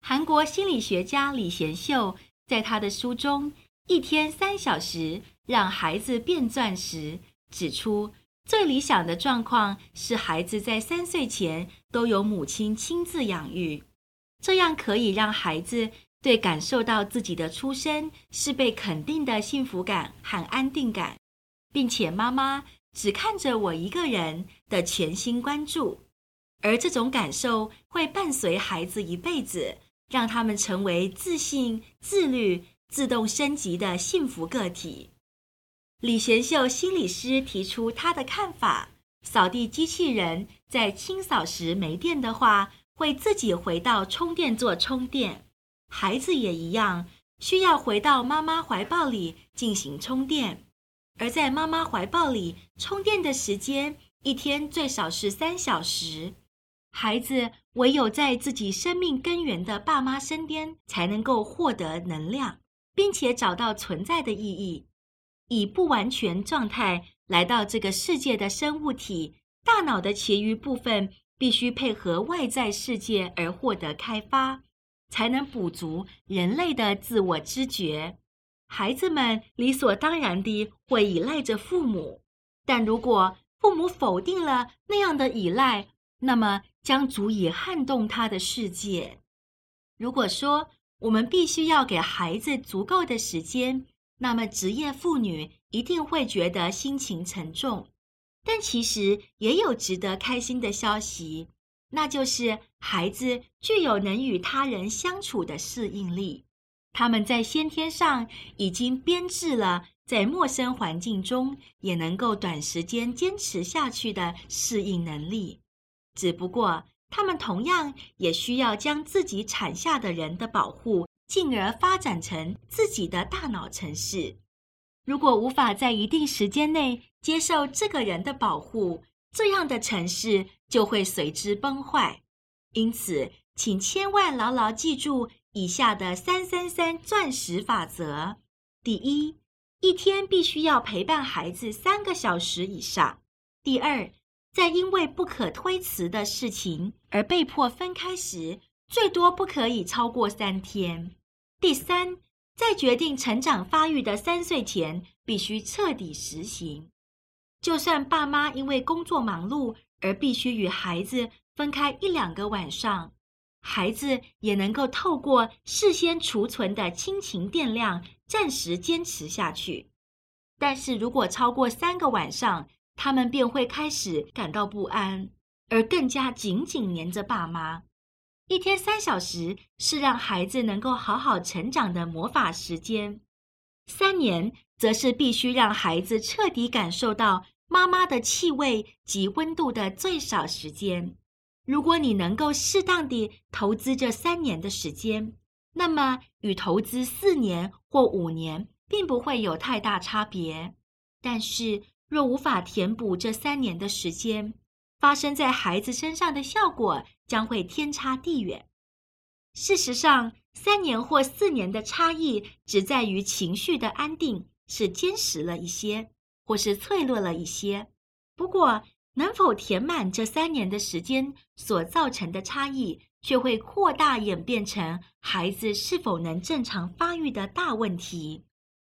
韩国心理学家李贤秀在他的书中《一天三小时让孩子变钻石》指出，最理想的状况是孩子在三岁前都由母亲亲自养育，这样可以让孩子对感受到自己的出生是被肯定的幸福感和安定感，并且妈妈只看着我一个人的全心关注，而这种感受会伴随孩子一辈子。让他们成为自信、自律、自动升级的幸福个体。李贤秀心理师提出他的看法：扫地机器人在清扫时没电的话，会自己回到充电座充电。孩子也一样，需要回到妈妈怀抱里进行充电。而在妈妈怀抱里充电的时间，一天最少是三小时。孩子唯有在自己生命根源的爸妈身边，才能够获得能量，并且找到存在的意义。以不完全状态来到这个世界的生物体，大脑的其余部分必须配合外在世界而获得开发，才能补足人类的自我知觉。孩子们理所当然地会依赖着父母，但如果父母否定了那样的依赖，那么将足以撼动他的世界。如果说我们必须要给孩子足够的时间，那么职业妇女一定会觉得心情沉重。但其实也有值得开心的消息，那就是孩子具有能与他人相处的适应力。他们在先天上已经编制了在陌生环境中也能够短时间坚持下去的适应能力。只不过，他们同样也需要将自己产下的人的保护，进而发展成自己的大脑城市。如果无法在一定时间内接受这个人的保护，这样的城市就会随之崩坏。因此，请千万牢牢记住以下的三三三钻石法则：第一，一天必须要陪伴孩子三个小时以上；第二，在因为不可推辞的事情而被迫分开时，最多不可以超过三天。第三，在决定成长发育的三岁前，必须彻底实行。就算爸妈因为工作忙碌而必须与孩子分开一两个晚上，孩子也能够透过事先储存的亲情电量，暂时坚持下去。但是如果超过三个晚上，他们便会开始感到不安，而更加紧紧黏着爸妈。一天三小时是让孩子能够好好成长的魔法时间，三年则是必须让孩子彻底感受到妈妈的气味及温度的最少时间。如果你能够适当地投资这三年的时间，那么与投资四年或五年并不会有太大差别。但是，若无法填补这三年的时间，发生在孩子身上的效果将会天差地远。事实上，三年或四年的差异只在于情绪的安定是坚实了一些，或是脆弱了一些。不过，能否填满这三年的时间所造成的差异，却会扩大演变成孩子是否能正常发育的大问题。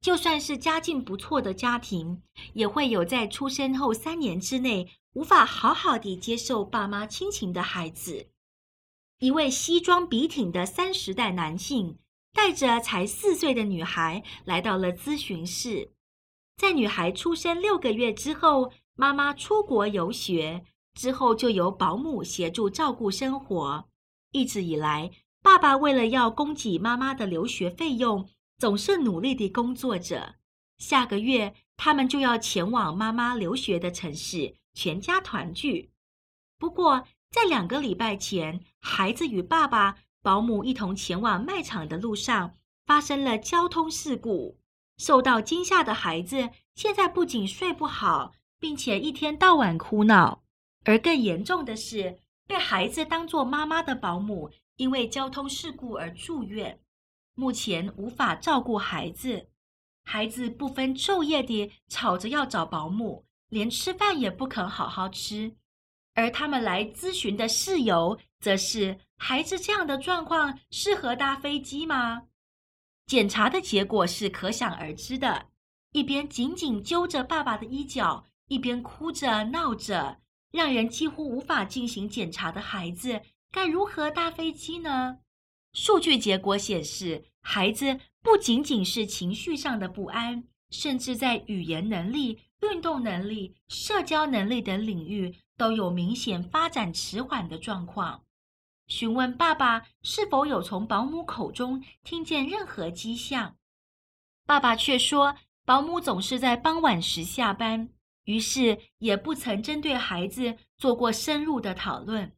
就算是家境不错的家庭，也会有在出生后三年之内无法好好地接受爸妈亲情的孩子。一位西装笔挺的三十代男性，带着才四岁的女孩来到了咨询室。在女孩出生六个月之后，妈妈出国游学，之后就由保姆协助照顾生活。一直以来，爸爸为了要供给妈妈的留学费用，总是努力地工作着。下个月，他们就要前往妈妈留学的城市，全家团聚。不过，在两个礼拜前，孩子与爸爸、保姆一同前往卖场的路上，发生了交通事故。受到惊吓的孩子现在不仅睡不好，并且一天到晚哭闹。而更严重的是，被孩子当作妈妈的保姆，因为交通事故而住院。目前无法照顾孩子，孩子不分昼夜地吵着要找保姆，连吃饭也不肯好好吃。而他们来咨询的事由，则是孩子这样的状况适合搭飞机吗？检查的结果是可想而知的，一边紧紧揪着爸爸的衣角，一边哭着闹着，让人几乎无法进行检查的孩子，该如何搭飞机呢？数据结果显示，孩子不仅仅是情绪上的不安，甚至在语言能力、运动能力、社交能力等领域都有明显发展迟缓的状况。询问爸爸是否有从保姆口中听见任何迹象，爸爸却说保姆总是在傍晚时下班，于是也不曾针对孩子做过深入的讨论。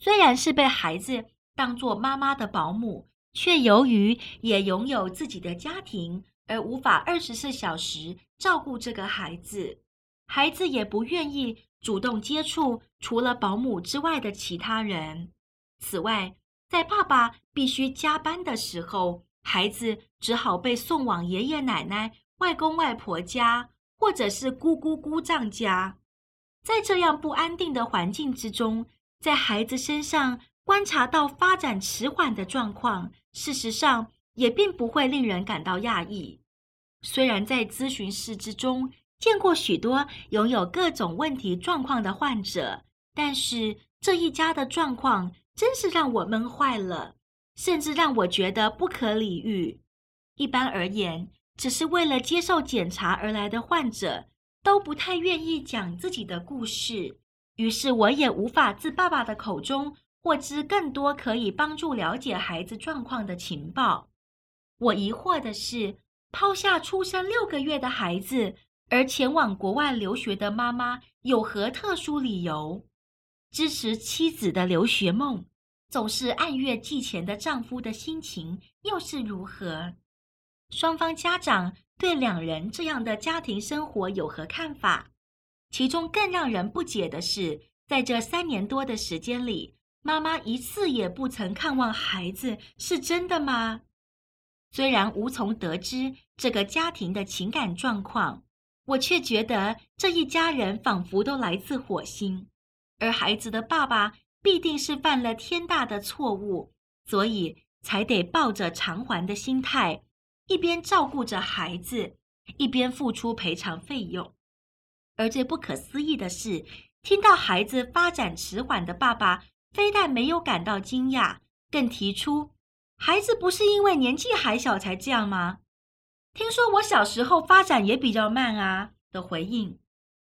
虽然是被孩子当作妈妈的保姆，却由于也拥有自己的家庭，而无法二十四小时照顾这个孩子，孩子也不愿意。主动接触除了保姆之外的其他人。此外，在爸爸必须加班的时候，孩子只好被送往爷爷奶奶、外公外婆家，或者是姑姑姑丈家。在这样不安定的环境之中，在孩子身上观察到发展迟缓的状况，事实上也并不会令人感到讶异。虽然在咨询室之中，见过许多拥有各种问题状况的患者，但是这一家的状况真是让我闷坏了，甚至让我觉得不可理喻。一般而言，只是为了接受检查而来的患者都不太愿意讲自己的故事，于是我也无法自爸爸的口中获知更多可以帮助了解孩子状况的情报。我疑惑的是，抛下出生六个月的孩子。而前往国外留学的妈妈有何特殊理由？支持妻子的留学梦，总是按月寄钱的丈夫的心情又是如何？双方家长对两人这样的家庭生活有何看法？其中更让人不解的是，在这三年多的时间里，妈妈一次也不曾看望孩子，是真的吗？虽然无从得知这个家庭的情感状况。我却觉得这一家人仿佛都来自火星，而孩子的爸爸必定是犯了天大的错误，所以才得抱着偿还的心态，一边照顾着孩子，一边付出赔偿费用。而最不可思议的是，听到孩子发展迟缓的爸爸，非但没有感到惊讶，更提出，孩子不是因为年纪还小才这样吗？听说我小时候发展也比较慢啊的回应。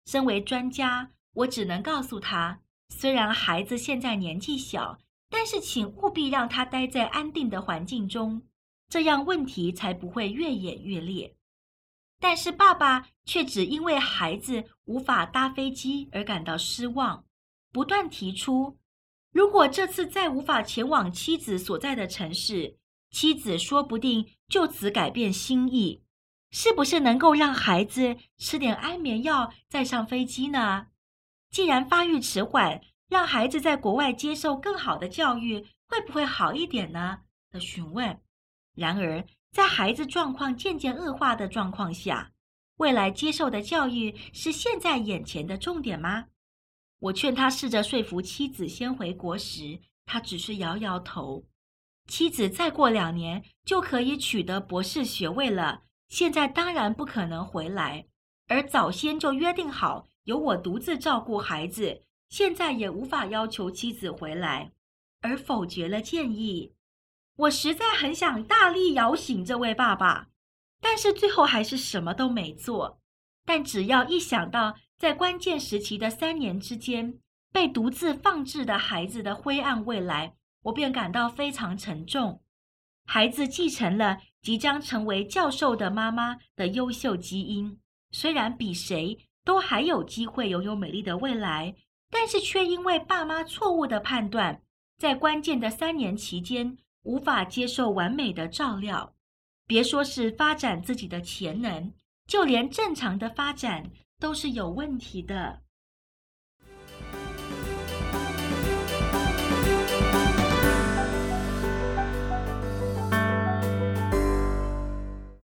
身为专家，我只能告诉他，虽然孩子现在年纪小，但是请务必让他待在安定的环境中，这样问题才不会越演越烈。但是爸爸却只因为孩子无法搭飞机而感到失望，不断提出，如果这次再无法前往妻子所在的城市，妻子说不定就此改变心意，是不是能够让孩子吃点安眠药再上飞机呢？既然发育迟缓，让孩子在国外接受更好的教育，会不会好一点呢？的询问。然而，在孩子状况渐渐恶化的状况下，未来接受的教育是现在眼前的重点吗？我劝他试着说服妻子先回国时，他只是摇摇头。妻子再过两年就可以取得博士学位了，现在当然不可能回来。而早先就约定好由我独自照顾孩子，现在也无法要求妻子回来，而否决了建议。我实在很想大力摇醒这位爸爸，但是最后还是什么都没做。但只要一想到在关键时期的三年之间被独自放置的孩子的灰暗未来，我便感到非常沉重。孩子继承了即将成为教授的妈妈的优秀基因，虽然比谁都还有机会拥有美丽的未来，但是却因为爸妈错误的判断，在关键的三年期间无法接受完美的照料。别说是发展自己的潜能，就连正常的发展都是有问题的。